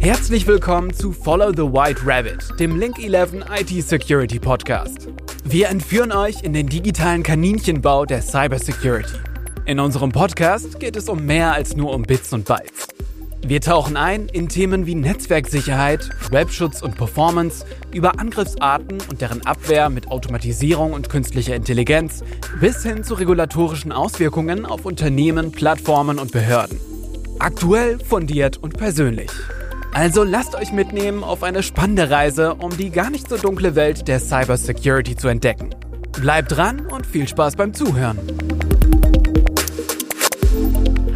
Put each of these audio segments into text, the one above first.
Herzlich willkommen zu Follow the White Rabbit, dem Link 11 IT Security Podcast. Wir entführen euch in den digitalen Kaninchenbau der Cybersecurity. In unserem Podcast geht es um mehr als nur um Bits und Bytes. Wir tauchen ein in Themen wie Netzwerksicherheit, Webschutz und Performance, über Angriffsarten und deren Abwehr mit Automatisierung und künstlicher Intelligenz bis hin zu regulatorischen Auswirkungen auf Unternehmen, Plattformen und Behörden. Aktuell, fundiert und persönlich. Also lasst euch mitnehmen auf eine spannende Reise, um die gar nicht so dunkle Welt der Cybersecurity zu entdecken. Bleibt dran und viel Spaß beim Zuhören.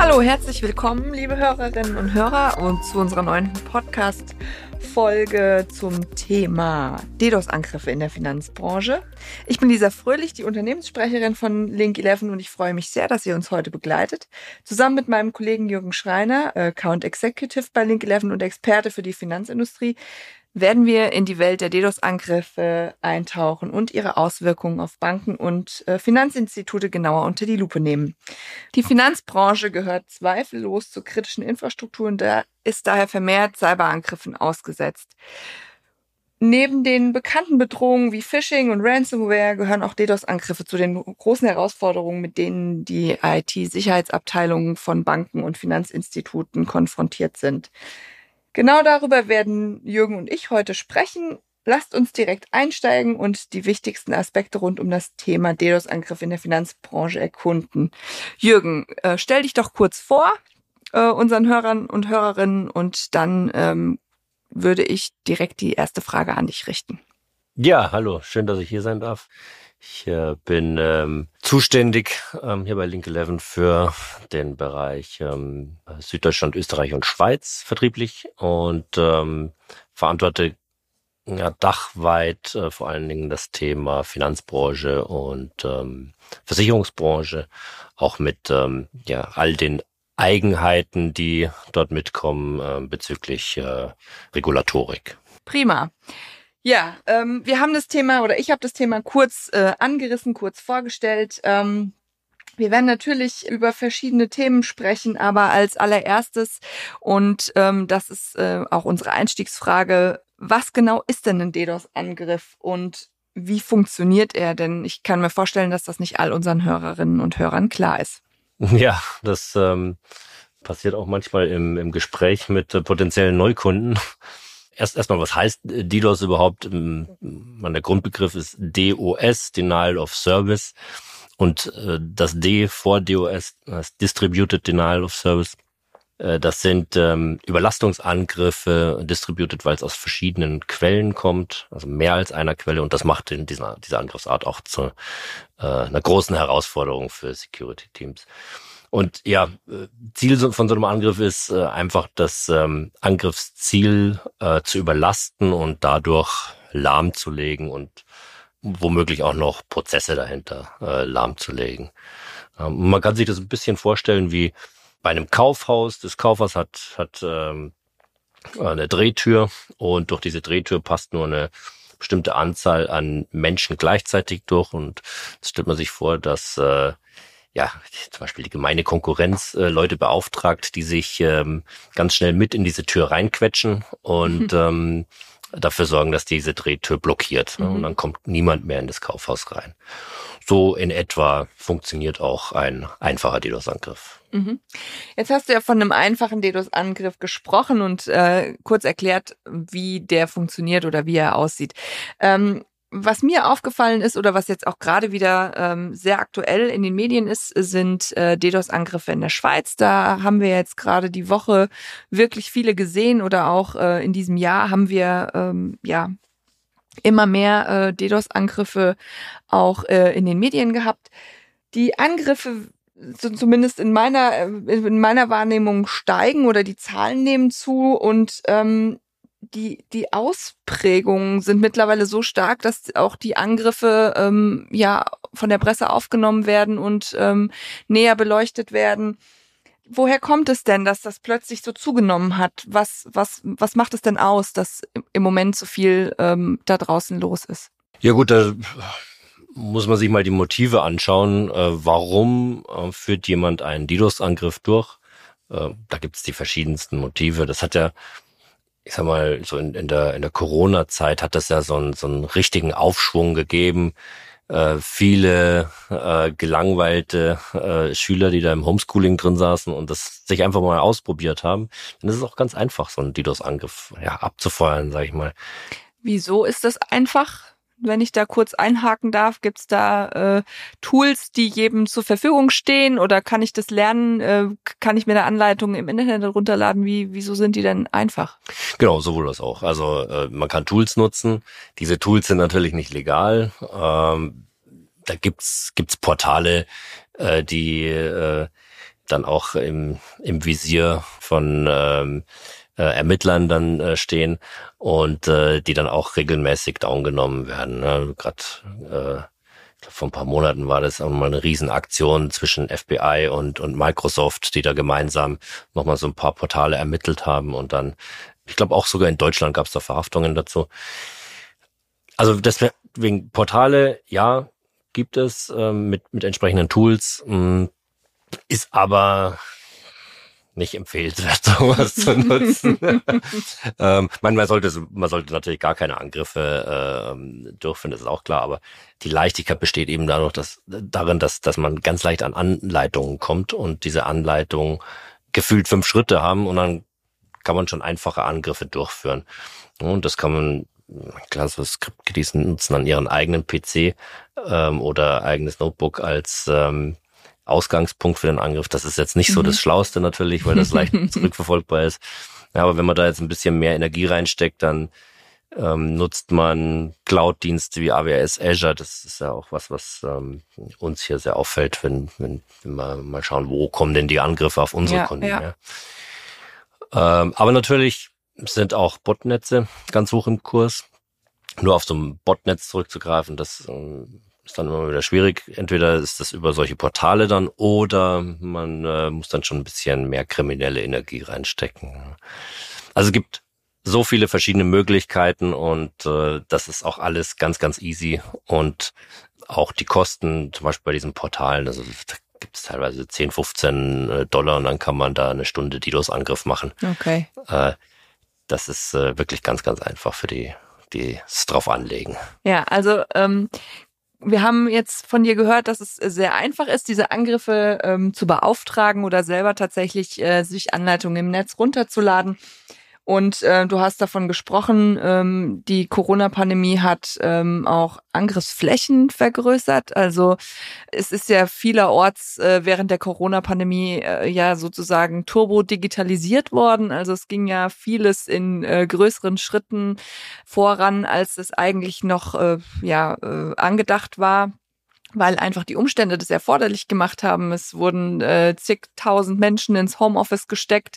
Hallo, herzlich willkommen, liebe Hörerinnen und Hörer, und zu unserer neuen Podcast-Folge zum Thema DDoS-Angriffe in der Finanzbranche. Ich bin Lisa Fröhlich, die Unternehmenssprecherin von Link11 und ich freue mich sehr, dass ihr uns heute begleitet. Zusammen mit meinem Kollegen Jürgen Schreiner, Account Executive bei Link11 und Experte für die Finanzindustrie, werden wir in die Welt der DDoS-Angriffe eintauchen und ihre Auswirkungen auf Banken und äh, Finanzinstitute genauer unter die Lupe nehmen. Die Finanzbranche gehört zweifellos zur kritischen Infrastruktur und da ist daher vermehrt Cyberangriffen ausgesetzt. Neben den bekannten Bedrohungen wie Phishing und Ransomware gehören auch DDoS-Angriffe zu den großen Herausforderungen, mit denen die IT-Sicherheitsabteilungen von Banken und Finanzinstituten konfrontiert sind. Genau darüber werden Jürgen und ich heute sprechen. Lasst uns direkt einsteigen und die wichtigsten Aspekte rund um das Thema DDoS-Angriff in der Finanzbranche erkunden. Jürgen, äh, stell dich doch kurz vor, äh, unseren Hörern und Hörerinnen, und dann ähm, würde ich direkt die erste Frage an dich richten. Ja, hallo, schön, dass ich hier sein darf. Ich äh, bin ähm, zuständig ähm, hier bei Link 11 für den Bereich ähm, Süddeutschland, Österreich und Schweiz vertrieblich und ähm, verantworte ja, dachweit äh, vor allen Dingen das Thema Finanzbranche und ähm, Versicherungsbranche, auch mit ähm, ja, all den Eigenheiten, die dort mitkommen äh, bezüglich äh, Regulatorik. Prima. Ja, ähm, wir haben das Thema oder ich habe das Thema kurz äh, angerissen, kurz vorgestellt. Ähm, wir werden natürlich über verschiedene Themen sprechen, aber als allererstes, und ähm, das ist äh, auch unsere Einstiegsfrage, was genau ist denn ein DDoS-Angriff und wie funktioniert er? Denn ich kann mir vorstellen, dass das nicht all unseren Hörerinnen und Hörern klar ist. Ja, das ähm, passiert auch manchmal im, im Gespräch mit äh, potenziellen Neukunden erst erstmal, was heißt äh, DDoS überhaupt? Ähm, der Grundbegriff ist DOS, Denial of Service. Und äh, das D vor DOS heißt Distributed Denial of Service. Äh, das sind ähm, Überlastungsangriffe, distributed, weil es aus verschiedenen Quellen kommt, also mehr als einer Quelle. Und das macht in dieser, dieser Angriffsart auch zu äh, einer großen Herausforderung für Security-Teams. Und ja, Ziel von so einem Angriff ist äh, einfach das ähm, Angriffsziel äh, zu überlasten und dadurch lahmzulegen und womöglich auch noch Prozesse dahinter äh, lahmzulegen. Ähm, man kann sich das ein bisschen vorstellen wie bei einem Kaufhaus. Das Kaufhaus hat, hat ähm, eine Drehtür und durch diese Drehtür passt nur eine bestimmte Anzahl an Menschen gleichzeitig durch und jetzt stellt man sich vor, dass äh, ja, zum Beispiel die gemeine Konkurrenz äh, Leute beauftragt, die sich ähm, ganz schnell mit in diese Tür reinquetschen und mhm. ähm, dafür sorgen, dass diese Drehtür blockiert. Ne? Mhm. Und dann kommt niemand mehr in das Kaufhaus rein. So in etwa funktioniert auch ein einfacher DDoS-Angriff. Mhm. Jetzt hast du ja von einem einfachen DDoS-Angriff gesprochen und äh, kurz erklärt, wie der funktioniert oder wie er aussieht. Ähm, was mir aufgefallen ist oder was jetzt auch gerade wieder ähm, sehr aktuell in den Medien ist, sind äh, DDoS-Angriffe in der Schweiz. Da haben wir jetzt gerade die Woche wirklich viele gesehen oder auch äh, in diesem Jahr haben wir ähm, ja immer mehr äh, DDoS-Angriffe auch äh, in den Medien gehabt. Die Angriffe so zumindest in meiner äh, in meiner Wahrnehmung steigen oder die Zahlen nehmen zu und ähm, die, die Ausprägungen sind mittlerweile so stark, dass auch die Angriffe ähm, ja von der Presse aufgenommen werden und ähm, näher beleuchtet werden. Woher kommt es denn, dass das plötzlich so zugenommen hat? Was, was, was macht es denn aus, dass im Moment so viel ähm, da draußen los ist? Ja gut, da muss man sich mal die Motive anschauen. Äh, warum äh, führt jemand einen DDoS-Angriff durch? Äh, da gibt es die verschiedensten Motive. Das hat ja, ich sag mal, so in, in der, in der Corona-Zeit hat das ja so einen, so einen richtigen Aufschwung gegeben. Äh, viele äh, gelangweilte äh, Schüler, die da im Homeschooling drin saßen und das sich einfach mal ausprobiert haben, dann ist es auch ganz einfach, so einen DDoS-Angriff ja, abzufeuern, sag ich mal. Wieso ist das einfach? Wenn ich da kurz einhaken darf, gibt's da äh, Tools, die jedem zur Verfügung stehen oder kann ich das lernen? Äh, kann ich mir da Anleitungen im Internet runterladen? Wie, wieso sind die denn einfach? Genau, sowohl das auch. Also äh, man kann Tools nutzen. Diese Tools sind natürlich nicht legal. Ähm, da gibt's gibt's Portale, äh, die äh, dann auch im, im Visier von ähm, äh, Ermittlern dann äh, stehen und äh, die dann auch regelmäßig downgenommen werden. Ne? Gerade äh, vor ein paar Monaten war das auch mal eine Riesenaktion zwischen FBI und, und Microsoft, die da gemeinsam nochmal so ein paar Portale ermittelt haben und dann, ich glaube auch sogar in Deutschland gab es da Verhaftungen dazu. Also deswegen Portale, ja, gibt es ähm, mit, mit entsprechenden Tools, mh, mm, ist aber nicht empfehlenswert, sowas zu nutzen. ähm, man, man, sollte, man sollte natürlich gar keine Angriffe äh, durchführen, das ist auch klar, aber die Leichtigkeit besteht eben dadurch, dass, darin, dass, dass man ganz leicht an Anleitungen kommt und diese Anleitungen gefühlt fünf Schritte haben und dann kann man schon einfache Angriffe durchführen. Und das kann man klar, so Script-Kiddies nutzen an ihren eigenen PC ähm, oder eigenes Notebook als ähm, Ausgangspunkt für den Angriff. Das ist jetzt nicht so das mhm. Schlauste natürlich, weil das leicht zurückverfolgbar ist. Ja, aber wenn man da jetzt ein bisschen mehr Energie reinsteckt, dann ähm, nutzt man Cloud-Dienste wie AWS Azure. Das ist ja auch was, was ähm, uns hier sehr auffällt, wenn, wenn, wenn wir mal schauen, wo kommen denn die Angriffe auf unsere ja, Kunden. Ja. ja. Ähm, aber natürlich sind auch Botnetze ganz hoch im Kurs. Nur auf so ein Botnetz zurückzugreifen, das ähm, ist dann immer wieder schwierig. Entweder ist das über solche Portale dann oder man äh, muss dann schon ein bisschen mehr kriminelle Energie reinstecken. Also es gibt so viele verschiedene Möglichkeiten und äh, das ist auch alles ganz, ganz easy. Und auch die Kosten, zum Beispiel bei diesen Portalen, also da gibt es teilweise 10, 15 äh, Dollar und dann kann man da eine Stunde DDoS-Angriff machen. Okay. Äh, das ist äh, wirklich ganz, ganz einfach für die die es drauf anlegen. Ja, also ähm, wir haben jetzt von dir gehört, dass es sehr einfach ist, diese Angriffe ähm, zu beauftragen oder selber tatsächlich äh, sich Anleitungen im Netz runterzuladen. Und äh, du hast davon gesprochen, ähm, die Corona-Pandemie hat ähm, auch Angriffsflächen vergrößert. Also es ist ja vielerorts äh, während der Corona-Pandemie äh, ja sozusagen turbo digitalisiert worden. Also es ging ja vieles in äh, größeren Schritten voran, als es eigentlich noch äh, ja äh, angedacht war weil einfach die Umstände das erforderlich gemacht haben. Es wurden äh, zigtausend Menschen ins Homeoffice gesteckt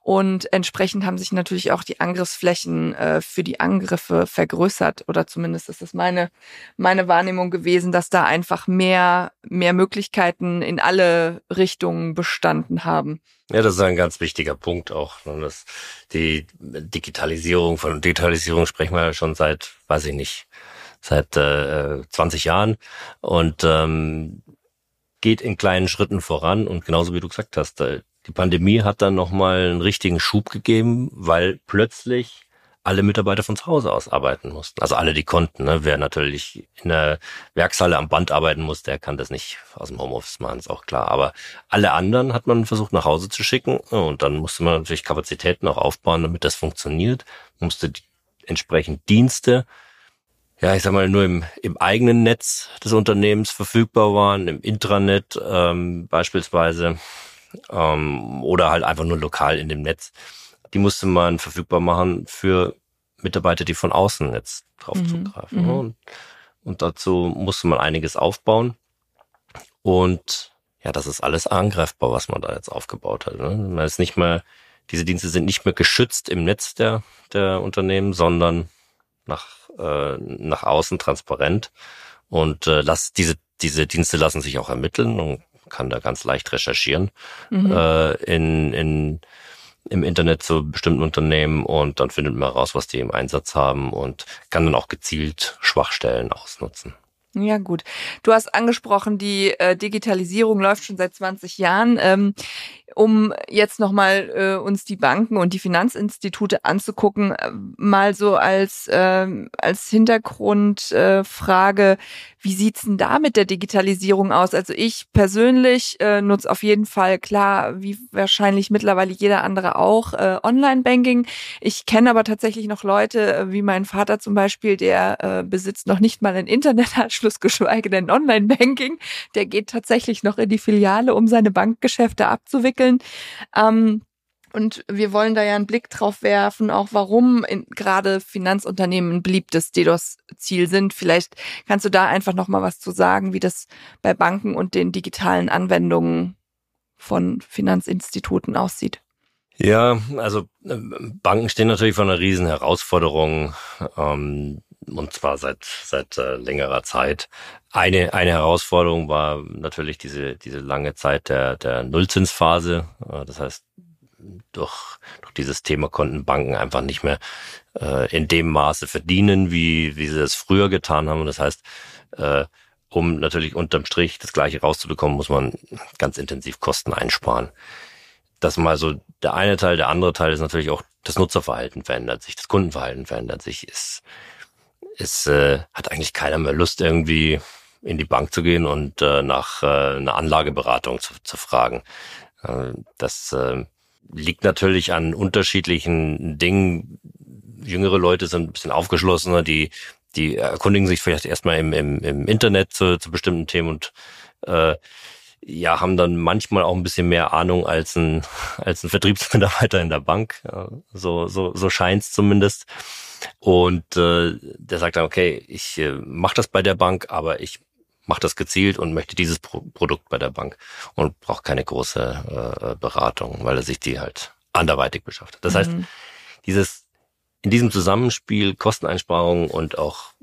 und entsprechend haben sich natürlich auch die Angriffsflächen äh, für die Angriffe vergrößert oder zumindest ist das meine meine Wahrnehmung gewesen, dass da einfach mehr mehr Möglichkeiten in alle Richtungen bestanden haben. Ja, das ist ein ganz wichtiger Punkt auch. Ne, dass die Digitalisierung von Digitalisierung sprechen wir ja schon seit, weiß ich nicht, seit äh, 20 Jahren und ähm, geht in kleinen Schritten voran und genauso wie du gesagt hast, äh, die Pandemie hat dann nochmal einen richtigen Schub gegeben, weil plötzlich alle Mitarbeiter von zu Hause aus arbeiten mussten. Also alle, die konnten. Ne? Wer natürlich in der Werkshalle am Band arbeiten muss, der kann das nicht aus dem Homeoffice machen, ist auch klar. Aber alle anderen hat man versucht nach Hause zu schicken und dann musste man natürlich Kapazitäten auch aufbauen, damit das funktioniert. Man musste die entsprechend Dienste ja, ich sag mal, nur im, im eigenen Netz des Unternehmens verfügbar waren, im Intranet ähm, beispielsweise, ähm, oder halt einfach nur lokal in dem Netz. Die musste man verfügbar machen für Mitarbeiter, die von außen jetzt drauf mhm. zugreifen. Mhm. Und, und dazu musste man einiges aufbauen. Und ja, das ist alles angreifbar, was man da jetzt aufgebaut hat. Ne? Man ist nicht mehr, diese Dienste sind nicht mehr geschützt im Netz der, der Unternehmen, sondern nach äh, nach außen transparent und äh, lass, diese, diese Dienste lassen sich auch ermitteln und kann da ganz leicht recherchieren mhm. äh, in, in, im Internet zu bestimmten Unternehmen und dann findet man raus, was die im Einsatz haben und kann dann auch gezielt Schwachstellen ausnutzen. Ja, gut. Du hast angesprochen, die äh, Digitalisierung läuft schon seit 20 Jahren. Ähm, um jetzt nochmal äh, uns die Banken und die Finanzinstitute anzugucken, äh, mal so als, äh, als Hintergrundfrage, äh, wie sieht's denn da mit der Digitalisierung aus? Also ich persönlich äh, nutze auf jeden Fall, klar, wie wahrscheinlich mittlerweile jeder andere auch, äh, Online-Banking. Ich kenne aber tatsächlich noch Leute, äh, wie mein Vater zum Beispiel, der äh, besitzt noch nicht mal einen Internetanschluss, geschweige denn Online-Banking. Der geht tatsächlich noch in die Filiale, um seine Bankgeschäfte abzuwickeln. Ähm, und wir wollen da ja einen Blick drauf werfen, auch warum gerade Finanzunternehmen ein beliebtes DDoS-Ziel sind. Vielleicht kannst du da einfach noch mal was zu sagen, wie das bei Banken und den digitalen Anwendungen von Finanzinstituten aussieht. Ja, also äh, Banken stehen natürlich vor einer riesen Herausforderung, ähm, und zwar seit seit äh, längerer Zeit. Eine eine Herausforderung war natürlich diese diese lange Zeit der der Nullzinsphase. Äh, das heißt, durch, durch dieses Thema konnten Banken einfach nicht mehr äh, in dem Maße verdienen, wie, wie sie es früher getan haben. Das heißt, äh, um natürlich unterm Strich das Gleiche rauszubekommen, muss man ganz intensiv Kosten einsparen. Das mal so der eine Teil. Der andere Teil ist natürlich auch das Nutzerverhalten verändert sich, das Kundenverhalten verändert sich. Es, es äh, hat eigentlich keiner mehr Lust, irgendwie in die Bank zu gehen und äh, nach äh, einer Anlageberatung zu, zu fragen. Äh, das äh, liegt natürlich an unterschiedlichen Dingen. Jüngere Leute sind ein bisschen aufgeschlossener, die, die erkundigen sich vielleicht erstmal im, im, im Internet zu, zu bestimmten Themen und äh, ja, haben dann manchmal auch ein bisschen mehr Ahnung als ein, als ein Vertriebsmitarbeiter in der Bank. So, so, so scheint's zumindest. Und äh, der sagt dann, okay, ich äh, mache das bei der Bank, aber ich macht das gezielt und möchte dieses Pro Produkt bei der Bank und braucht keine große äh, Beratung, weil er sich die halt anderweitig beschafft. Das mhm. heißt, dieses in diesem Zusammenspiel Kosteneinsparungen und auch,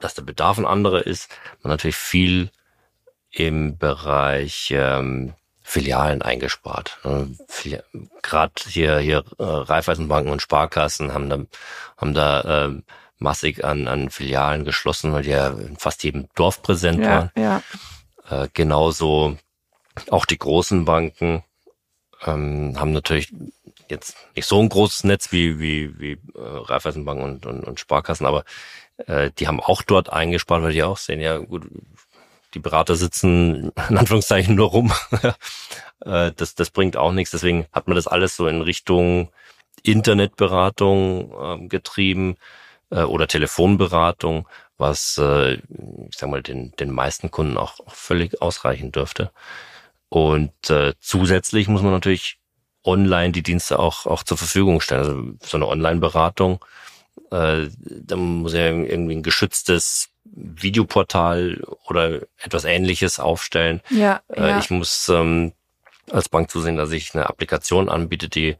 dass der Bedarf ein anderer ist, man natürlich viel im Bereich ähm, Filialen eingespart. Äh, Gerade hier hier äh, Raiffeisenbanken und Sparkassen haben da haben da äh, massig an, an Filialen geschlossen, weil die ja in fast jedem Dorf präsent ja, waren. Ja. Äh, genauso auch die großen Banken ähm, haben natürlich jetzt nicht so ein großes Netz wie, wie, wie äh, Raiffeisenbanken und, und, und Sparkassen, aber äh, die haben auch dort eingespart, weil die auch sehen, ja gut, die Berater sitzen in Anführungszeichen nur rum. äh, das, das bringt auch nichts. Deswegen hat man das alles so in Richtung Internetberatung äh, getrieben äh, oder Telefonberatung, was äh, ich sag mal den den meisten Kunden auch, auch völlig ausreichen dürfte. Und äh, zusätzlich muss man natürlich online die Dienste auch auch zur Verfügung stellen. Also so eine Online-Beratung, äh, da muss ja irgendwie ein geschütztes Videoportal oder etwas Ähnliches aufstellen. Ja, äh, ja. Ich muss ähm, als Bank zusehen, dass ich eine Applikation anbiete, die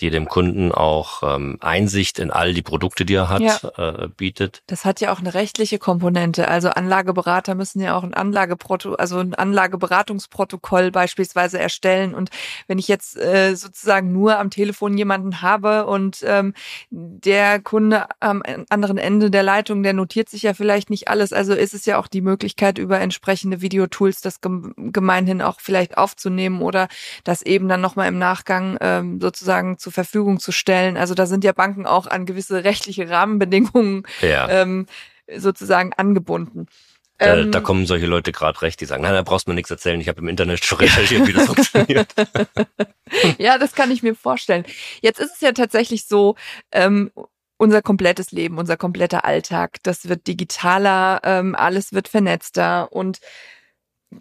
die dem Kunden auch ähm, Einsicht in all die Produkte, die er hat, ja. äh, bietet. Das hat ja auch eine rechtliche Komponente. Also Anlageberater müssen ja auch ein Anlageproto, also ein Anlageberatungsprotokoll beispielsweise erstellen. Und wenn ich jetzt äh, sozusagen nur am Telefon jemanden habe und ähm, der Kunde am anderen Ende der Leitung, der notiert sich ja vielleicht nicht alles. Also ist es ja auch die Möglichkeit, über entsprechende Videotools das gemeinhin auch vielleicht aufzunehmen oder das eben dann nochmal im Nachgang ähm, sozusagen zur Verfügung zu stellen. Also da sind ja Banken auch an gewisse rechtliche Rahmenbedingungen ja. ähm, sozusagen angebunden. Da, ähm, da kommen solche Leute gerade recht, die sagen, nein, da brauchst du mir nichts erzählen, ich habe im Internet schon recherchiert, wie das funktioniert. ja, das kann ich mir vorstellen. Jetzt ist es ja tatsächlich so, ähm, unser komplettes Leben, unser kompletter Alltag, das wird digitaler, ähm, alles wird vernetzter und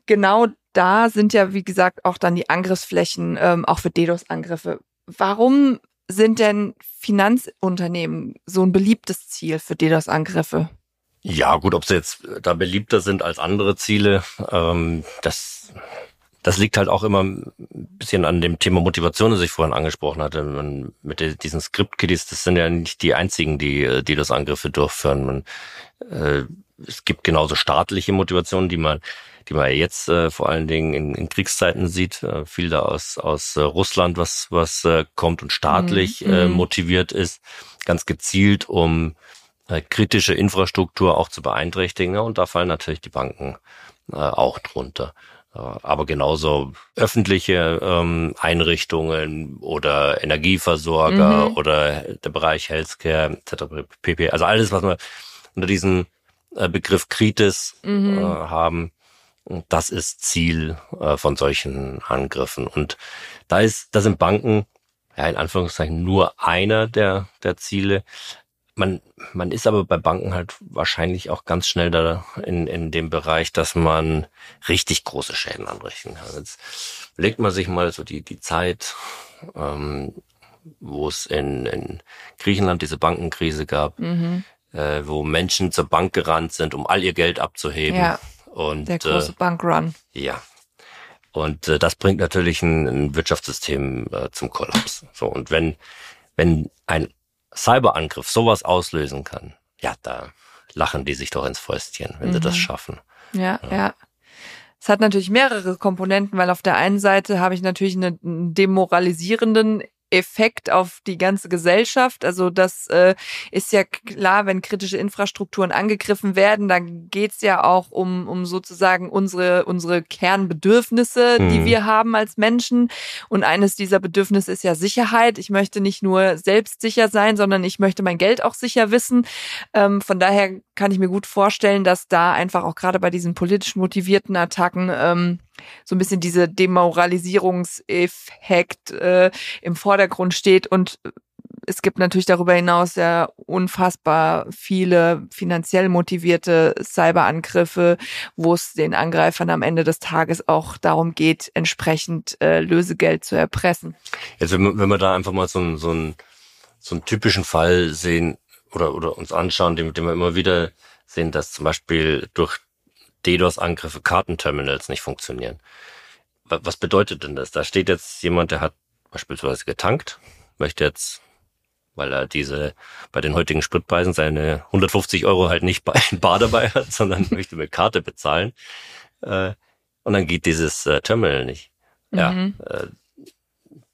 genau da sind ja, wie gesagt, auch dann die Angriffsflächen, ähm, auch für DDoS-Angriffe Warum sind denn Finanzunternehmen so ein beliebtes Ziel für DDoS-Angriffe? Ja, gut, ob sie jetzt da beliebter sind als andere Ziele, ähm, das, das liegt halt auch immer ein bisschen an dem Thema Motivation, das ich vorhin angesprochen hatte. Man, mit diesen Script-Kiddies, das sind ja nicht die einzigen, die äh, DDoS-Angriffe durchführen. Man, äh, es gibt genauso staatliche Motivationen, die man die man jetzt äh, vor allen Dingen in, in Kriegszeiten sieht, äh, viel da aus, aus äh, Russland, was, was äh, kommt und staatlich mhm. äh, mhm. motiviert ist, ganz gezielt, um äh, kritische Infrastruktur auch zu beeinträchtigen. Ja, und da fallen natürlich die Banken äh, auch drunter. Äh, aber genauso öffentliche ähm, Einrichtungen oder Energieversorger mhm. oder der Bereich Healthcare etc. pp. Also alles, was wir unter diesem äh, Begriff Kritis mhm. äh, haben, das ist Ziel äh, von solchen Angriffen. Und da ist, da sind Banken ja in Anführungszeichen nur einer der der Ziele. Man, man ist aber bei Banken halt wahrscheinlich auch ganz schnell da in, in dem Bereich, dass man richtig große Schäden anrichten kann. Jetzt legt man sich mal so die, die Zeit, ähm, wo es in, in Griechenland diese Bankenkrise gab, mhm. äh, wo Menschen zur Bank gerannt sind, um all ihr Geld abzuheben. Ja, und, der große äh, Bankrun. Ja, und äh, das bringt natürlich ein, ein Wirtschaftssystem äh, zum Kollaps. So und wenn wenn ein Cyberangriff sowas auslösen kann, ja, da lachen die sich doch ins Fäustchen, wenn mhm. sie das mhm. schaffen. Ja, ja, ja. Es hat natürlich mehrere Komponenten, weil auf der einen Seite habe ich natürlich einen demoralisierenden Effekt auf die ganze Gesellschaft. Also das äh, ist ja klar, wenn kritische Infrastrukturen angegriffen werden, dann geht's ja auch um, um sozusagen unsere, unsere Kernbedürfnisse, mhm. die wir haben als Menschen. Und eines dieser Bedürfnisse ist ja Sicherheit. Ich möchte nicht nur selbst sicher sein, sondern ich möchte mein Geld auch sicher wissen. Ähm, von daher kann ich mir gut vorstellen, dass da einfach auch gerade bei diesen politisch motivierten Attacken ähm, so ein bisschen diese Demoralisierungseffekt äh, im Vordergrund steht und es gibt natürlich darüber hinaus ja unfassbar viele finanziell motivierte Cyberangriffe, wo es den Angreifern am Ende des Tages auch darum geht, entsprechend äh, Lösegeld zu erpressen. Jetzt, wenn wir, wenn wir da einfach mal so, einen so, einen, so einen typischen Fall sehen oder, oder uns anschauen, den, den wir immer wieder sehen, dass zum Beispiel durch DDoS-Angriffe Kartenterminals nicht funktionieren. Was bedeutet denn das? Da steht jetzt jemand, der hat beispielsweise getankt, möchte jetzt, weil er diese bei den heutigen Spritpreisen seine 150 Euro halt nicht bei Bar dabei hat, sondern möchte mit Karte bezahlen. Äh, und dann geht dieses äh, Terminal nicht. Ja, mhm. Äh,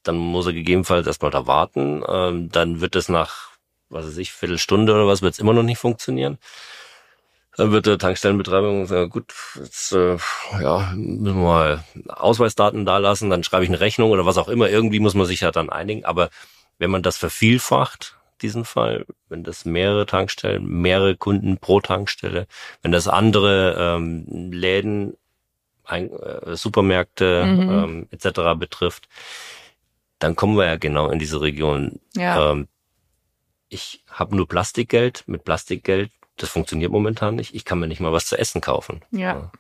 dann muss er gegebenenfalls erstmal da warten. Ähm, dann wird es nach, was weiß ich, Viertelstunde oder was, wird es immer noch nicht funktionieren. Dann wird der Tankstellenbetreiber sagen, gut, jetzt äh, ja, müssen wir mal Ausweisdaten da lassen, dann schreibe ich eine Rechnung oder was auch immer. Irgendwie muss man sich ja dann einigen. Aber wenn man das vervielfacht, diesen Fall, wenn das mehrere Tankstellen, mehrere Kunden pro Tankstelle, wenn das andere ähm, Läden, ein, äh, Supermärkte mhm. ähm, etc. betrifft, dann kommen wir ja genau in diese Region. Ja. Ähm, ich habe nur Plastikgeld. Mit Plastikgeld das funktioniert momentan nicht. Ich kann mir nicht mal was zu essen kaufen. Ja. ja.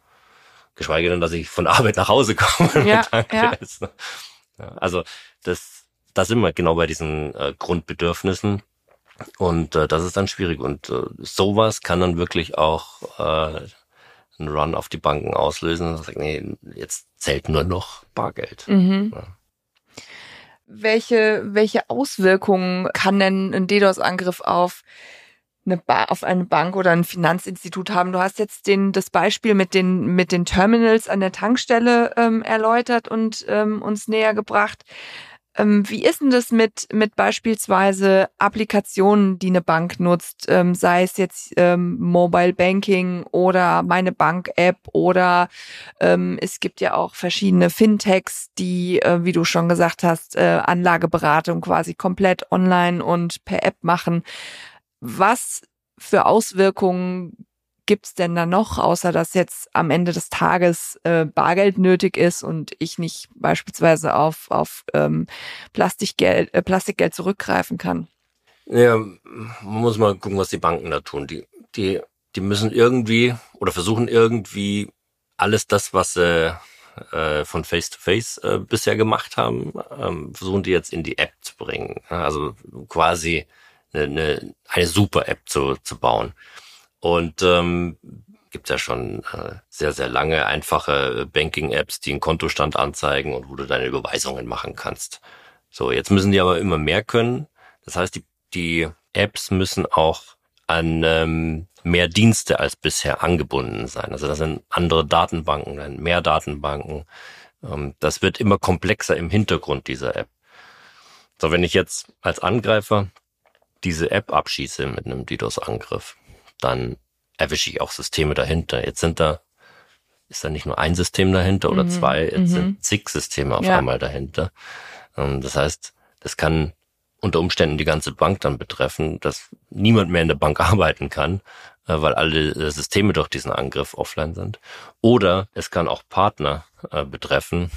Geschweige denn, dass ich von Arbeit nach Hause komme. Ja, ja. ja. Also das, da sind wir genau bei diesen äh, Grundbedürfnissen. Und äh, das ist dann schwierig. Und äh, sowas kann dann wirklich auch äh, einen Run auf die Banken auslösen. Und sagen, nee, jetzt zählt nur noch Bargeld. Mhm. Ja. Welche, welche Auswirkungen kann denn ein DDoS-Angriff auf eine ba auf eine Bank oder ein Finanzinstitut haben. Du hast jetzt den, das Beispiel mit den, mit den Terminals an der Tankstelle ähm, erläutert und ähm, uns näher gebracht. Ähm, wie ist denn das mit, mit beispielsweise Applikationen, die eine Bank nutzt, ähm, sei es jetzt ähm, Mobile Banking oder meine Bank-App oder ähm, es gibt ja auch verschiedene Fintechs, die, äh, wie du schon gesagt hast, äh, Anlageberatung quasi komplett online und per App machen. Was für Auswirkungen gibt's denn da noch, außer dass jetzt am Ende des Tages äh, Bargeld nötig ist und ich nicht beispielsweise auf, auf ähm, Plastikgeld, äh, Plastikgeld zurückgreifen kann? Ja, man muss mal gucken, was die Banken da tun. Die, die, die müssen irgendwie oder versuchen irgendwie alles das, was sie äh, von Face-to-Face -face, äh, bisher gemacht haben, ähm, versuchen die jetzt in die App zu bringen. Also quasi eine, eine super App zu, zu bauen. Und ähm, gibt ja schon äh, sehr, sehr lange einfache Banking-Apps, die einen Kontostand anzeigen und wo du deine Überweisungen machen kannst. So, jetzt müssen die aber immer mehr können. Das heißt, die, die Apps müssen auch an ähm, mehr Dienste als bisher angebunden sein. Also das sind andere Datenbanken, mehr Datenbanken. Ähm, das wird immer komplexer im Hintergrund dieser App. So, wenn ich jetzt als Angreifer diese App abschieße mit einem DDoS-Angriff, dann erwische ich auch Systeme dahinter. Jetzt sind da, ist da nicht nur ein System dahinter oder mhm. zwei, jetzt mhm. sind zig Systeme auf ja. einmal dahinter. Ähm, das heißt, das kann unter Umständen die ganze Bank dann betreffen, dass niemand mehr in der Bank arbeiten kann, äh, weil alle äh, Systeme durch diesen Angriff offline sind. Oder es kann auch Partner äh, betreffen,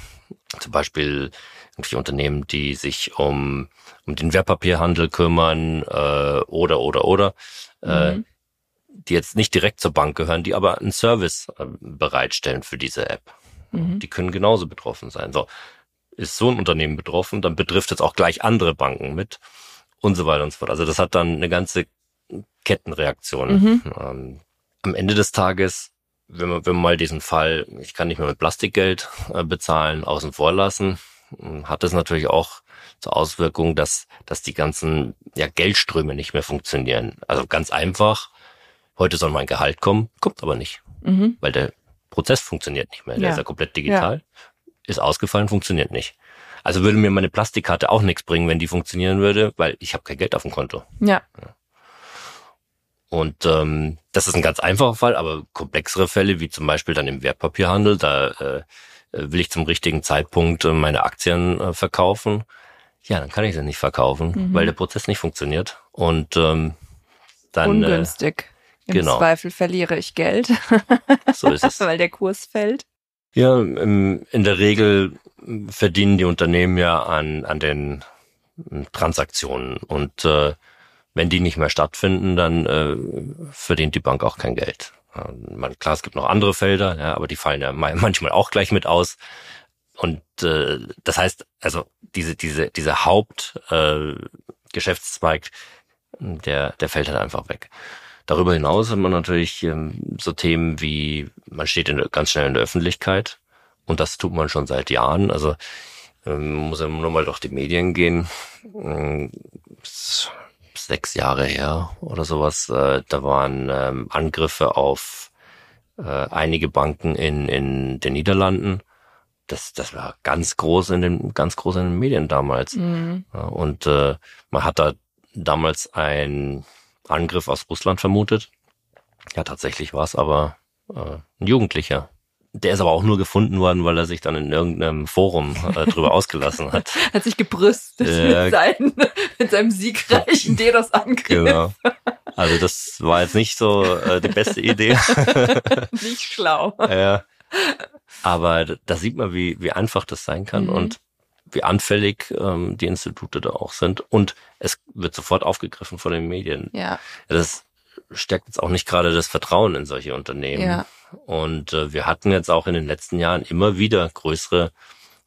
zum Beispiel irgendwelche Unternehmen, die sich um, um den Wertpapierhandel kümmern äh, oder oder oder, äh, mhm. die jetzt nicht direkt zur Bank gehören, die aber einen Service äh, bereitstellen für diese App. Mhm. Die können genauso betroffen sein. So, ist so ein Unternehmen betroffen, dann betrifft es auch gleich andere Banken mit und so weiter und so fort. Also das hat dann eine ganze Kettenreaktion. Mhm. Ähm, am Ende des Tages, wenn man, wenn man mal diesen Fall, ich kann nicht mehr mit Plastikgeld äh, bezahlen, außen vor lassen, hm, hat das natürlich auch zur Auswirkung, dass, dass die ganzen ja, Geldströme nicht mehr funktionieren. Also ganz einfach, heute soll mein Gehalt kommen, kommt aber nicht, mhm. weil der Prozess funktioniert nicht mehr. Der ja. ist ja komplett digital. Ja ist ausgefallen, funktioniert nicht. Also würde mir meine Plastikkarte auch nichts bringen, wenn die funktionieren würde, weil ich habe kein Geld auf dem Konto. Ja. Und ähm, das ist ein ganz einfacher Fall, aber komplexere Fälle, wie zum Beispiel dann im Wertpapierhandel, da äh, will ich zum richtigen Zeitpunkt äh, meine Aktien äh, verkaufen. Ja, dann kann ich sie nicht verkaufen, mhm. weil der Prozess nicht funktioniert. Und ähm, dann. Äh, Ungünstig. Äh, Im genau. Zweifel verliere ich Geld. so ist es. weil der Kurs fällt. Ja, in der Regel verdienen die Unternehmen ja an, an den Transaktionen und äh, wenn die nicht mehr stattfinden, dann äh, verdient die Bank auch kein Geld. Man, klar, es gibt noch andere Felder, ja, aber die fallen ja manchmal auch gleich mit aus. Und äh, das heißt, also diese diese diese Hauptgeschäftszweig, äh, der der fällt halt einfach weg. Darüber hinaus hat man natürlich ähm, so Themen wie, man steht in, ganz schnell in der Öffentlichkeit und das tut man schon seit Jahren. Also ähm, muss ja nur mal durch die Medien gehen. Ähm, sechs Jahre her oder sowas, äh, da waren ähm, Angriffe auf äh, einige Banken in, in den Niederlanden. Das, das war ganz groß in den ganz groß in den Medien damals. Mhm. Und äh, man hat da damals ein Angriff aus Russland vermutet. Ja, tatsächlich war es aber äh, ein Jugendlicher. Der ist aber auch nur gefunden worden, weil er sich dann in irgendeinem Forum äh, drüber ausgelassen hat. Hat sich gebrüstet äh, mit, seinen, mit seinem siegreichen DDoS-Angriff. Genau. Also das war jetzt nicht so äh, die beste Idee. nicht schlau. Ja. Aber da sieht man, wie, wie einfach das sein kann. Mhm. Und wie anfällig ähm, die Institute da auch sind. Und es wird sofort aufgegriffen von den Medien. Ja. Das stärkt jetzt auch nicht gerade das Vertrauen in solche Unternehmen. Ja. Und äh, wir hatten jetzt auch in den letzten Jahren immer wieder größere,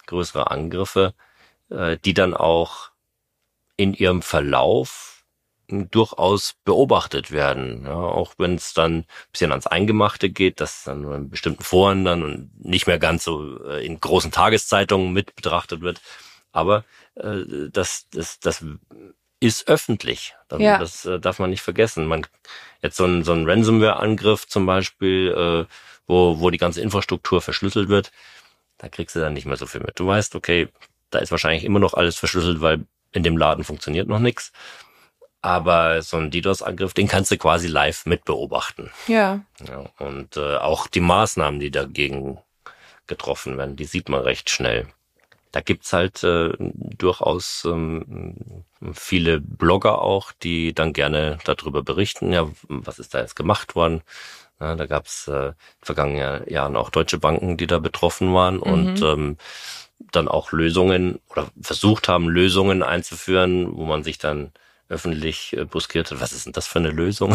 größere Angriffe, äh, die dann auch in ihrem Verlauf durchaus beobachtet werden. Ja, auch wenn es dann ein bisschen ans Eingemachte geht, dass dann nur in bestimmten Foren dann und nicht mehr ganz so äh, in großen Tageszeitungen mit betrachtet wird. Aber äh, das, das, das ist öffentlich. Ja. Das äh, darf man nicht vergessen. Man jetzt so ein, so ein Ransomware-Angriff zum Beispiel, äh, wo, wo die ganze Infrastruktur verschlüsselt wird, da kriegst du dann nicht mehr so viel mit. Du weißt, okay, da ist wahrscheinlich immer noch alles verschlüsselt, weil in dem Laden funktioniert noch nichts. Aber so ein DDoS-Angriff, den kannst du quasi live mitbeobachten. Ja. ja und äh, auch die Maßnahmen, die dagegen getroffen werden, die sieht man recht schnell. Da gibt's halt äh, durchaus ähm, viele Blogger auch, die dann gerne darüber berichten, ja, was ist da jetzt gemacht worden. Ja, da gab's äh, in vergangenen Jahren auch deutsche Banken, die da betroffen waren mhm. und ähm, dann auch Lösungen oder versucht haben, Lösungen einzuführen, wo man sich dann öffentlich äh, buskiert hat. Was ist denn das für eine Lösung?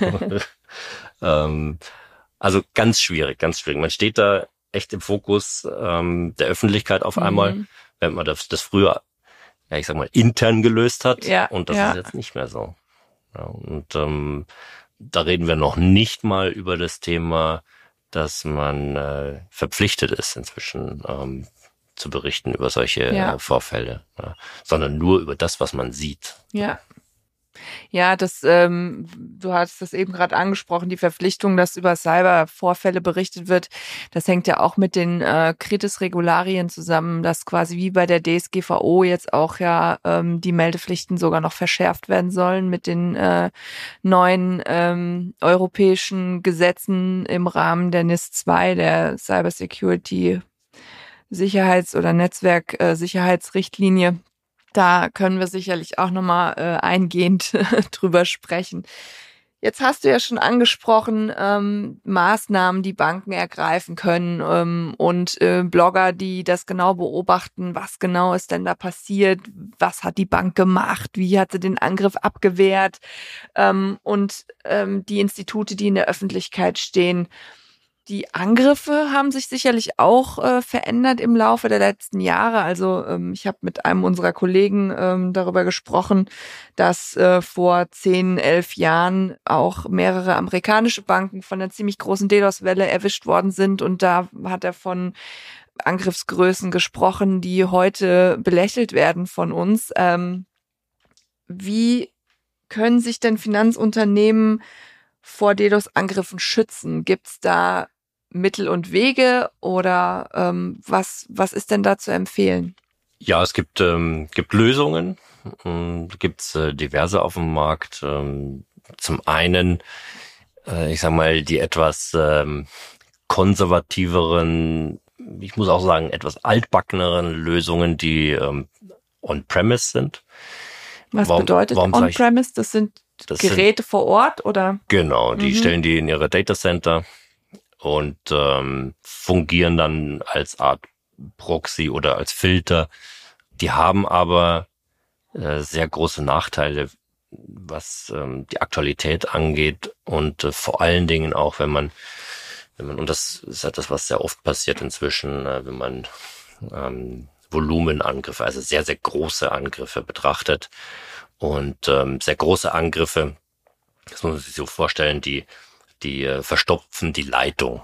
ähm, also ganz schwierig, ganz schwierig. Man steht da echt im Fokus ähm, der Öffentlichkeit auf einmal, mhm. wenn man das, das früher, ja ich sag mal, intern gelöst hat. Ja, und das ja. ist jetzt nicht mehr so. Ja, und ähm, da reden wir noch nicht mal über das Thema, dass man äh, verpflichtet ist inzwischen ähm, zu berichten über solche ja. Äh, Vorfälle, ja, sondern nur über das, was man sieht. Ja. Ja, das, ähm, du hast das eben gerade angesprochen, die Verpflichtung, dass über Cybervorfälle berichtet wird. Das hängt ja auch mit den äh, Kritis-Regularien zusammen, dass quasi wie bei der DSGVO jetzt auch ja ähm, die Meldepflichten sogar noch verschärft werden sollen mit den äh, neuen ähm, europäischen Gesetzen im Rahmen der NIS 2, der Cybersecurity Sicherheits- oder Netzwerksicherheitsrichtlinie. Äh, da können wir sicherlich auch nochmal äh, eingehend drüber sprechen. Jetzt hast du ja schon angesprochen, ähm, Maßnahmen, die Banken ergreifen können ähm, und äh, Blogger, die das genau beobachten, was genau ist denn da passiert, was hat die Bank gemacht, wie hat sie den Angriff abgewehrt ähm, und ähm, die Institute, die in der Öffentlichkeit stehen. Die Angriffe haben sich sicherlich auch äh, verändert im Laufe der letzten Jahre. Also ähm, ich habe mit einem unserer Kollegen ähm, darüber gesprochen, dass äh, vor zehn, elf Jahren auch mehrere amerikanische Banken von einer ziemlich großen DDoS-Welle erwischt worden sind. Und da hat er von Angriffsgrößen gesprochen, die heute belächelt werden von uns. Ähm, wie können sich denn Finanzunternehmen vor DDoS-Angriffen schützen? Gibt es da Mittel und Wege oder ähm, was, was ist denn da zu empfehlen? Ja, es gibt, ähm, gibt Lösungen, ähm, gibt äh, diverse auf dem Markt. Ähm, zum einen, äh, ich sag mal, die etwas ähm, konservativeren, ich muss auch sagen, etwas altbackeneren Lösungen, die ähm, on-premise sind. Was warum, bedeutet on-premise? Das sind das Geräte sind, vor Ort oder? Genau, die mhm. stellen die in ihre Data Center und ähm, fungieren dann als Art Proxy oder als Filter. Die haben aber äh, sehr große Nachteile, was ähm, die Aktualität angeht und äh, vor allen Dingen auch, wenn man, wenn man, und das ist etwas, was sehr oft passiert inzwischen, äh, wenn man ähm, Volumenangriffe, also sehr, sehr große Angriffe betrachtet und ähm, sehr große Angriffe, das muss man sich so vorstellen, die die äh, verstopfen die Leitung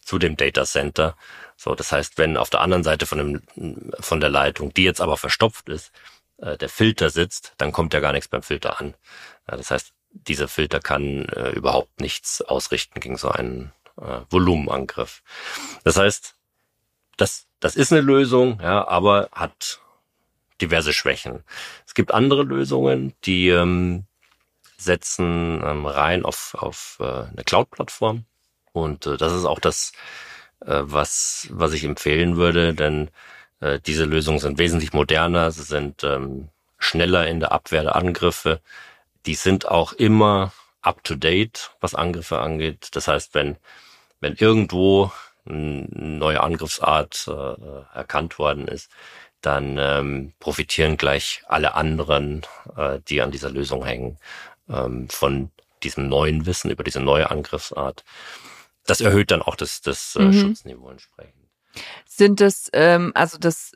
zu dem Data Center. So, das heißt, wenn auf der anderen Seite von, dem, von der Leitung, die jetzt aber verstopft ist, äh, der Filter sitzt, dann kommt ja gar nichts beim Filter an. Das heißt, dieser Filter kann äh, überhaupt nichts ausrichten gegen so einen äh, Volumenangriff. Das heißt, das, das ist eine Lösung, ja, aber hat diverse Schwächen. Es gibt andere Lösungen, die ähm, setzen ähm, rein auf, auf äh, eine Cloud-Plattform. Und äh, das ist auch das, äh, was, was ich empfehlen würde, denn äh, diese Lösungen sind wesentlich moderner, sie sind ähm, schneller in der Abwehr der Angriffe. Die sind auch immer up-to-date, was Angriffe angeht. Das heißt, wenn, wenn irgendwo eine neue Angriffsart äh, erkannt worden ist, dann ähm, profitieren gleich alle anderen, äh, die an dieser Lösung hängen, ähm, von diesem neuen Wissen über diese neue Angriffsart. Das erhöht dann auch das, das äh, mhm. Schutzniveau entsprechend. Sind es, ähm, also das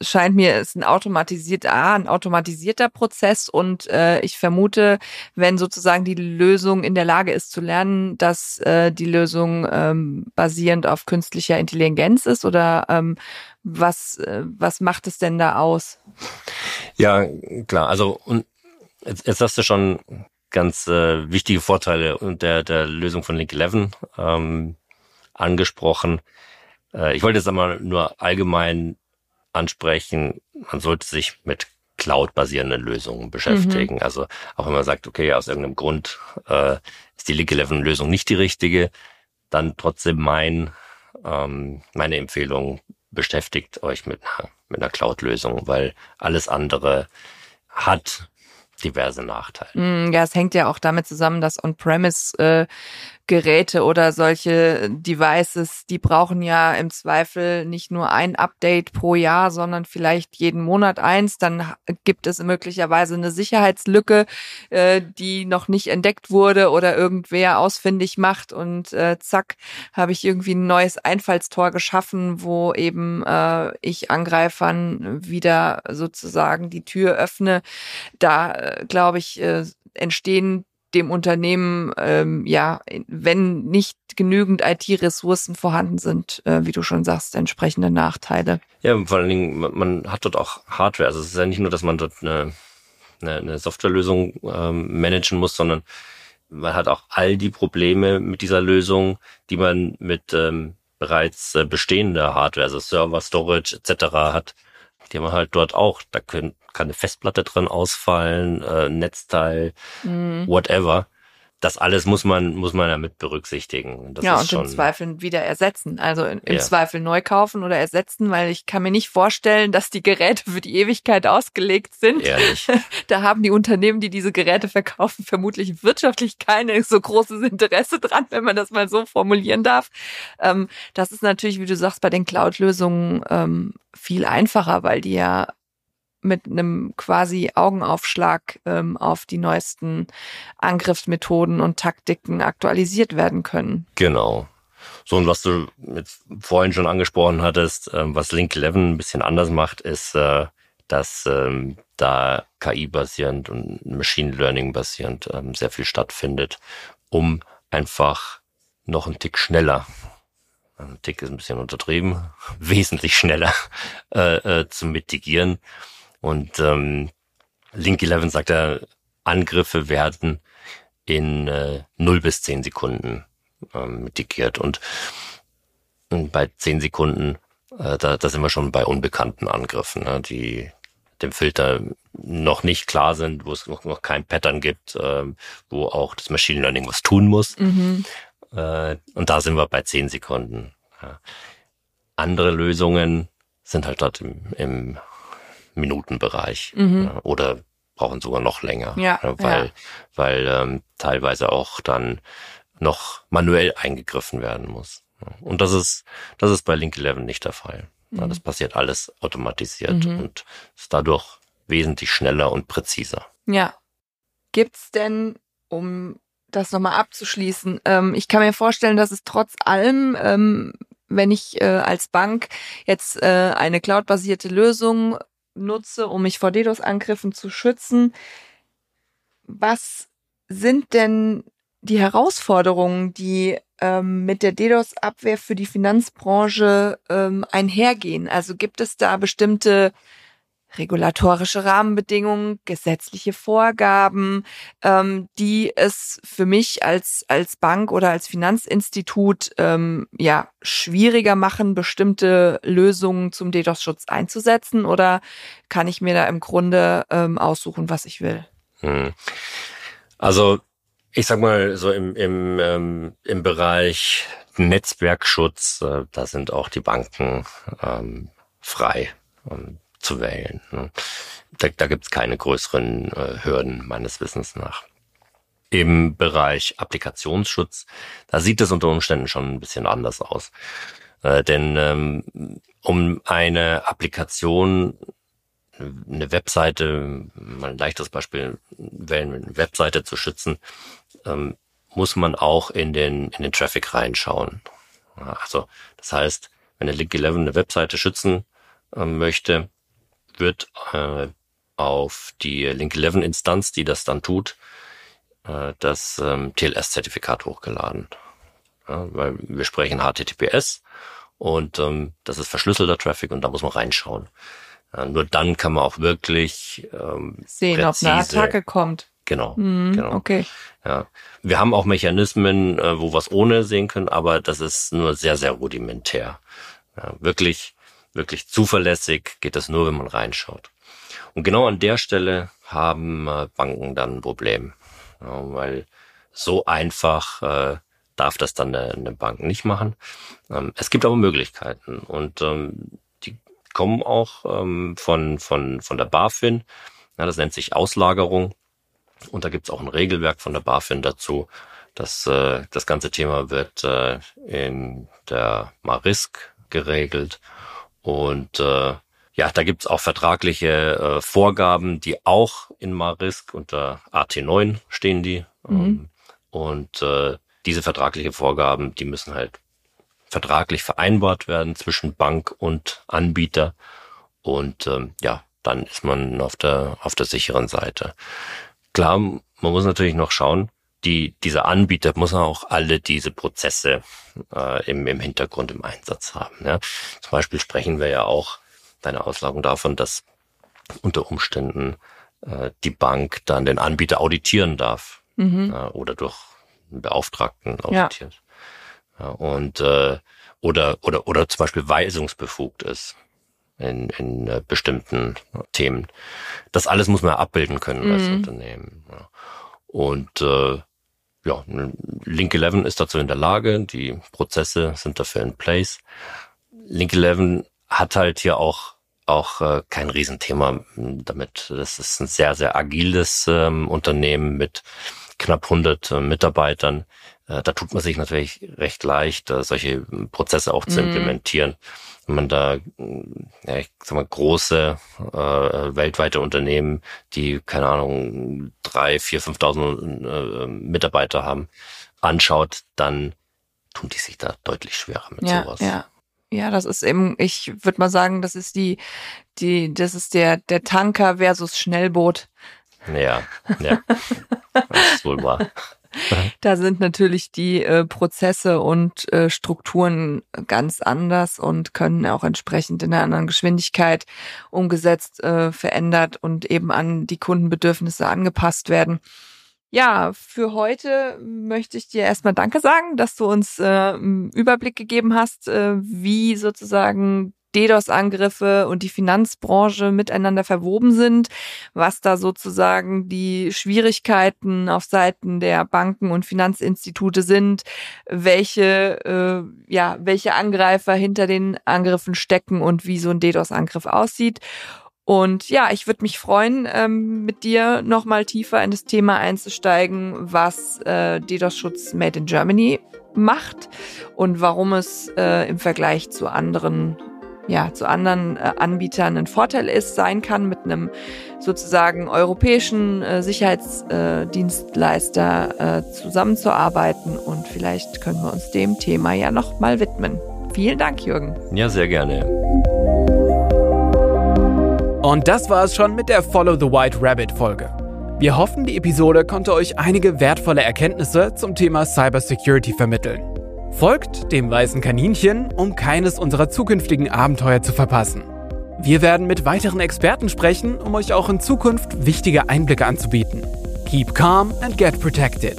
scheint mir ist ein automatisiert, ah, ein automatisierter Prozess und äh, ich vermute, wenn sozusagen die Lösung in der Lage ist zu lernen, dass äh, die Lösung ähm, basierend auf künstlicher Intelligenz ist oder ähm, was äh, was macht es denn da aus? Ja, klar. Also und Jetzt, jetzt hast du schon ganz äh, wichtige Vorteile der, der Lösung von Link 11 ähm, angesprochen. Äh, ich wollte jetzt einmal nur allgemein ansprechen, man sollte sich mit Cloud-basierenden Lösungen beschäftigen. Mhm. Also auch wenn man sagt, okay, aus irgendeinem Grund äh, ist die Link 11 Lösung nicht die richtige, dann trotzdem mein, ähm, meine Empfehlung, beschäftigt euch mit mit einer Cloud-Lösung, weil alles andere hat diverse Nachteile. Mm, ja, es hängt ja auch damit zusammen, dass On-Premise äh, Geräte oder solche Devices, die brauchen ja im Zweifel nicht nur ein Update pro Jahr, sondern vielleicht jeden Monat eins. Dann gibt es möglicherweise eine Sicherheitslücke, äh, die noch nicht entdeckt wurde oder irgendwer ausfindig macht und äh, zack, habe ich irgendwie ein neues Einfallstor geschaffen, wo eben äh, ich Angreifern wieder sozusagen die Tür öffne. Da, äh, glaube ich, äh, entstehen dem Unternehmen, ähm, ja, wenn nicht genügend IT-Ressourcen vorhanden sind, äh, wie du schon sagst, entsprechende Nachteile. Ja, vor allen Dingen, man, hat dort auch Hardware. Also es ist ja nicht nur, dass man dort eine, eine, eine Softwarelösung ähm, managen muss, sondern man hat auch all die Probleme mit dieser Lösung, die man mit ähm, bereits äh, bestehender Hardware, also Server, Storage etc. hat. Die haben halt dort auch. Da können, kann eine Festplatte drin ausfallen, äh, Netzteil, mhm. whatever das alles muss man, muss man ja mit berücksichtigen. Das ja, und im Zweifel wieder ersetzen. Also im ja. Zweifel neu kaufen oder ersetzen, weil ich kann mir nicht vorstellen, dass die Geräte für die Ewigkeit ausgelegt sind. Ehrlich. Da haben die Unternehmen, die diese Geräte verkaufen, vermutlich wirtschaftlich keine so großes Interesse dran, wenn man das mal so formulieren darf. Ähm, das ist natürlich, wie du sagst, bei den Cloud-Lösungen ähm, viel einfacher, weil die ja mit einem quasi Augenaufschlag ähm, auf die neuesten Angriffsmethoden und Taktiken aktualisiert werden können. Genau. So, und was du jetzt vorhin schon angesprochen hattest, ähm, was Link 11 ein bisschen anders macht, ist, äh, dass ähm, da KI-basierend und Machine Learning basierend ähm, sehr viel stattfindet, um einfach noch einen Tick schneller ein Tick ist ein bisschen untertrieben, wesentlich schneller äh, äh, zu mitigieren und ähm, Link 11 sagt er, Angriffe werden in äh, 0 bis 10 Sekunden ähm, mitigiert. Und, und bei 10 Sekunden, äh, da, da sind wir schon bei unbekannten Angriffen, ne, die dem Filter noch nicht klar sind, wo es noch, noch kein Pattern gibt, äh, wo auch das Machine Learning was tun muss. Mhm. Äh, und da sind wir bei 10 Sekunden. Ja. Andere Lösungen sind halt dort im, im Minutenbereich mhm. oder brauchen sogar noch länger, ja, weil, ja. weil ähm, teilweise auch dann noch manuell eingegriffen werden muss. Und das ist, das ist bei Link 11 nicht der Fall. Mhm. Das passiert alles automatisiert mhm. und ist dadurch wesentlich schneller und präziser. Ja. Gibt's denn, um das nochmal abzuschließen, ähm, ich kann mir vorstellen, dass es trotz allem ähm, wenn ich äh, als Bank jetzt äh, eine cloudbasierte Lösung nutze, um mich vor DDoS-Angriffen zu schützen. Was sind denn die Herausforderungen, die ähm, mit der DDoS-Abwehr für die Finanzbranche ähm, einhergehen? Also gibt es da bestimmte regulatorische Rahmenbedingungen, gesetzliche Vorgaben, ähm, die es für mich als als Bank oder als Finanzinstitut ähm, ja schwieriger machen, bestimmte Lösungen zum DDoS-Schutz einzusetzen? Oder kann ich mir da im Grunde ähm, aussuchen, was ich will? Hm. Also ich sag mal so im im ähm, im Bereich Netzwerkschutz, äh, da sind auch die Banken ähm, frei. Und zu wählen. Ne? Da, da gibt es keine größeren äh, Hürden meines Wissens nach. Im Bereich Applikationsschutz, da sieht es unter Umständen schon ein bisschen anders aus. Äh, denn ähm, um eine Applikation, eine Webseite, mal ein leichtes Beispiel wählen, eine Webseite zu schützen, ähm, muss man auch in den, in den Traffic reinschauen. Also, das heißt, wenn eine Link 11 eine Webseite schützen äh, möchte, wird äh, auf die Link 11 Instanz, die das dann tut, äh, das ähm, TLS-Zertifikat hochgeladen. Ja, weil wir sprechen HTTPS und ähm, das ist verschlüsselter Traffic und da muss man reinschauen. Ja, nur dann kann man auch wirklich ähm, sehen, ob eine Attacke kommt. Genau, mhm, genau. Okay. Ja, wir haben auch Mechanismen, äh, wo wir es ohne sehen können, aber das ist nur sehr, sehr rudimentär. Ja, wirklich wirklich zuverlässig geht das nur, wenn man reinschaut. Und genau an der Stelle haben äh, Banken dann ein Problem, weil so einfach äh, darf das dann eine, Bank nicht machen. Ähm, es gibt aber Möglichkeiten und ähm, die kommen auch ähm, von, von, von der BaFin. Das nennt sich Auslagerung. Und da gibt es auch ein Regelwerk von der BaFin dazu. Das, äh, das ganze Thema wird in der Marisk geregelt. Und äh, ja, da gibt's auch vertragliche äh, Vorgaben, die auch in Marisk unter AT9 stehen die. Mhm. Ähm, und äh, diese vertragliche Vorgaben, die müssen halt vertraglich vereinbart werden zwischen Bank und Anbieter. Und ähm, ja, dann ist man auf der auf der sicheren Seite. Klar, man muss natürlich noch schauen, die, dieser Anbieter muss auch alle diese Prozesse äh, im, im Hintergrund im Einsatz haben. Ja. Zum Beispiel sprechen wir ja auch deine Auslagung davon, dass unter Umständen äh, die Bank dann den Anbieter auditieren darf mhm. äh, oder durch einen Beauftragten auditiert. Ja. ja und äh, oder oder oder zum Beispiel weisungsbefugt ist in, in äh, bestimmten Themen. Das alles muss man abbilden können mhm. als Unternehmen. Ja. Und äh, ja, Link 11 ist dazu in der Lage, die Prozesse sind dafür in place. Link 11 hat halt hier auch auch äh, kein Riesenthema damit. Das ist ein sehr, sehr agiles ähm, Unternehmen mit knapp 100 äh, Mitarbeitern. Äh, da tut man sich natürlich recht leicht, äh, solche Prozesse auch zu mhm. implementieren. Wenn man da, ja, ich sag mal, große äh, weltweite Unternehmen, die, keine Ahnung, drei, vier, 5.000 äh, Mitarbeiter haben, anschaut, dann tun die sich da deutlich schwerer mit ja, sowas. Ja. Ja, das ist eben, ich würde mal sagen, das ist die, die, das ist der, der Tanker versus Schnellboot. Ja, ja. das ist wohl wahr. Da sind natürlich die äh, Prozesse und äh, Strukturen ganz anders und können auch entsprechend in einer anderen Geschwindigkeit umgesetzt, äh, verändert und eben an die Kundenbedürfnisse angepasst werden. Ja, für heute möchte ich dir erstmal Danke sagen, dass du uns äh, einen Überblick gegeben hast, äh, wie sozusagen DDoS-Angriffe und die Finanzbranche miteinander verwoben sind, was da sozusagen die Schwierigkeiten auf Seiten der Banken und Finanzinstitute sind, welche, äh, ja, welche Angreifer hinter den Angriffen stecken und wie so ein DDoS-Angriff aussieht. Und ja, ich würde mich freuen, ähm, mit dir nochmal tiefer in das Thema einzusteigen, was äh, DDoS-Schutz Made in Germany macht und warum es äh, im Vergleich zu anderen ja, zu anderen äh, Anbietern ein Vorteil ist, sein kann, mit einem sozusagen europäischen äh, Sicherheitsdienstleister äh, zusammenzuarbeiten. Und vielleicht können wir uns dem Thema ja noch mal widmen. Vielen Dank, Jürgen. Ja, sehr gerne. Und das war es schon mit der Follow the White Rabbit Folge. Wir hoffen, die Episode konnte euch einige wertvolle Erkenntnisse zum Thema Cybersecurity vermitteln. Folgt dem weißen Kaninchen, um keines unserer zukünftigen Abenteuer zu verpassen. Wir werden mit weiteren Experten sprechen, um euch auch in Zukunft wichtige Einblicke anzubieten. Keep calm and get protected.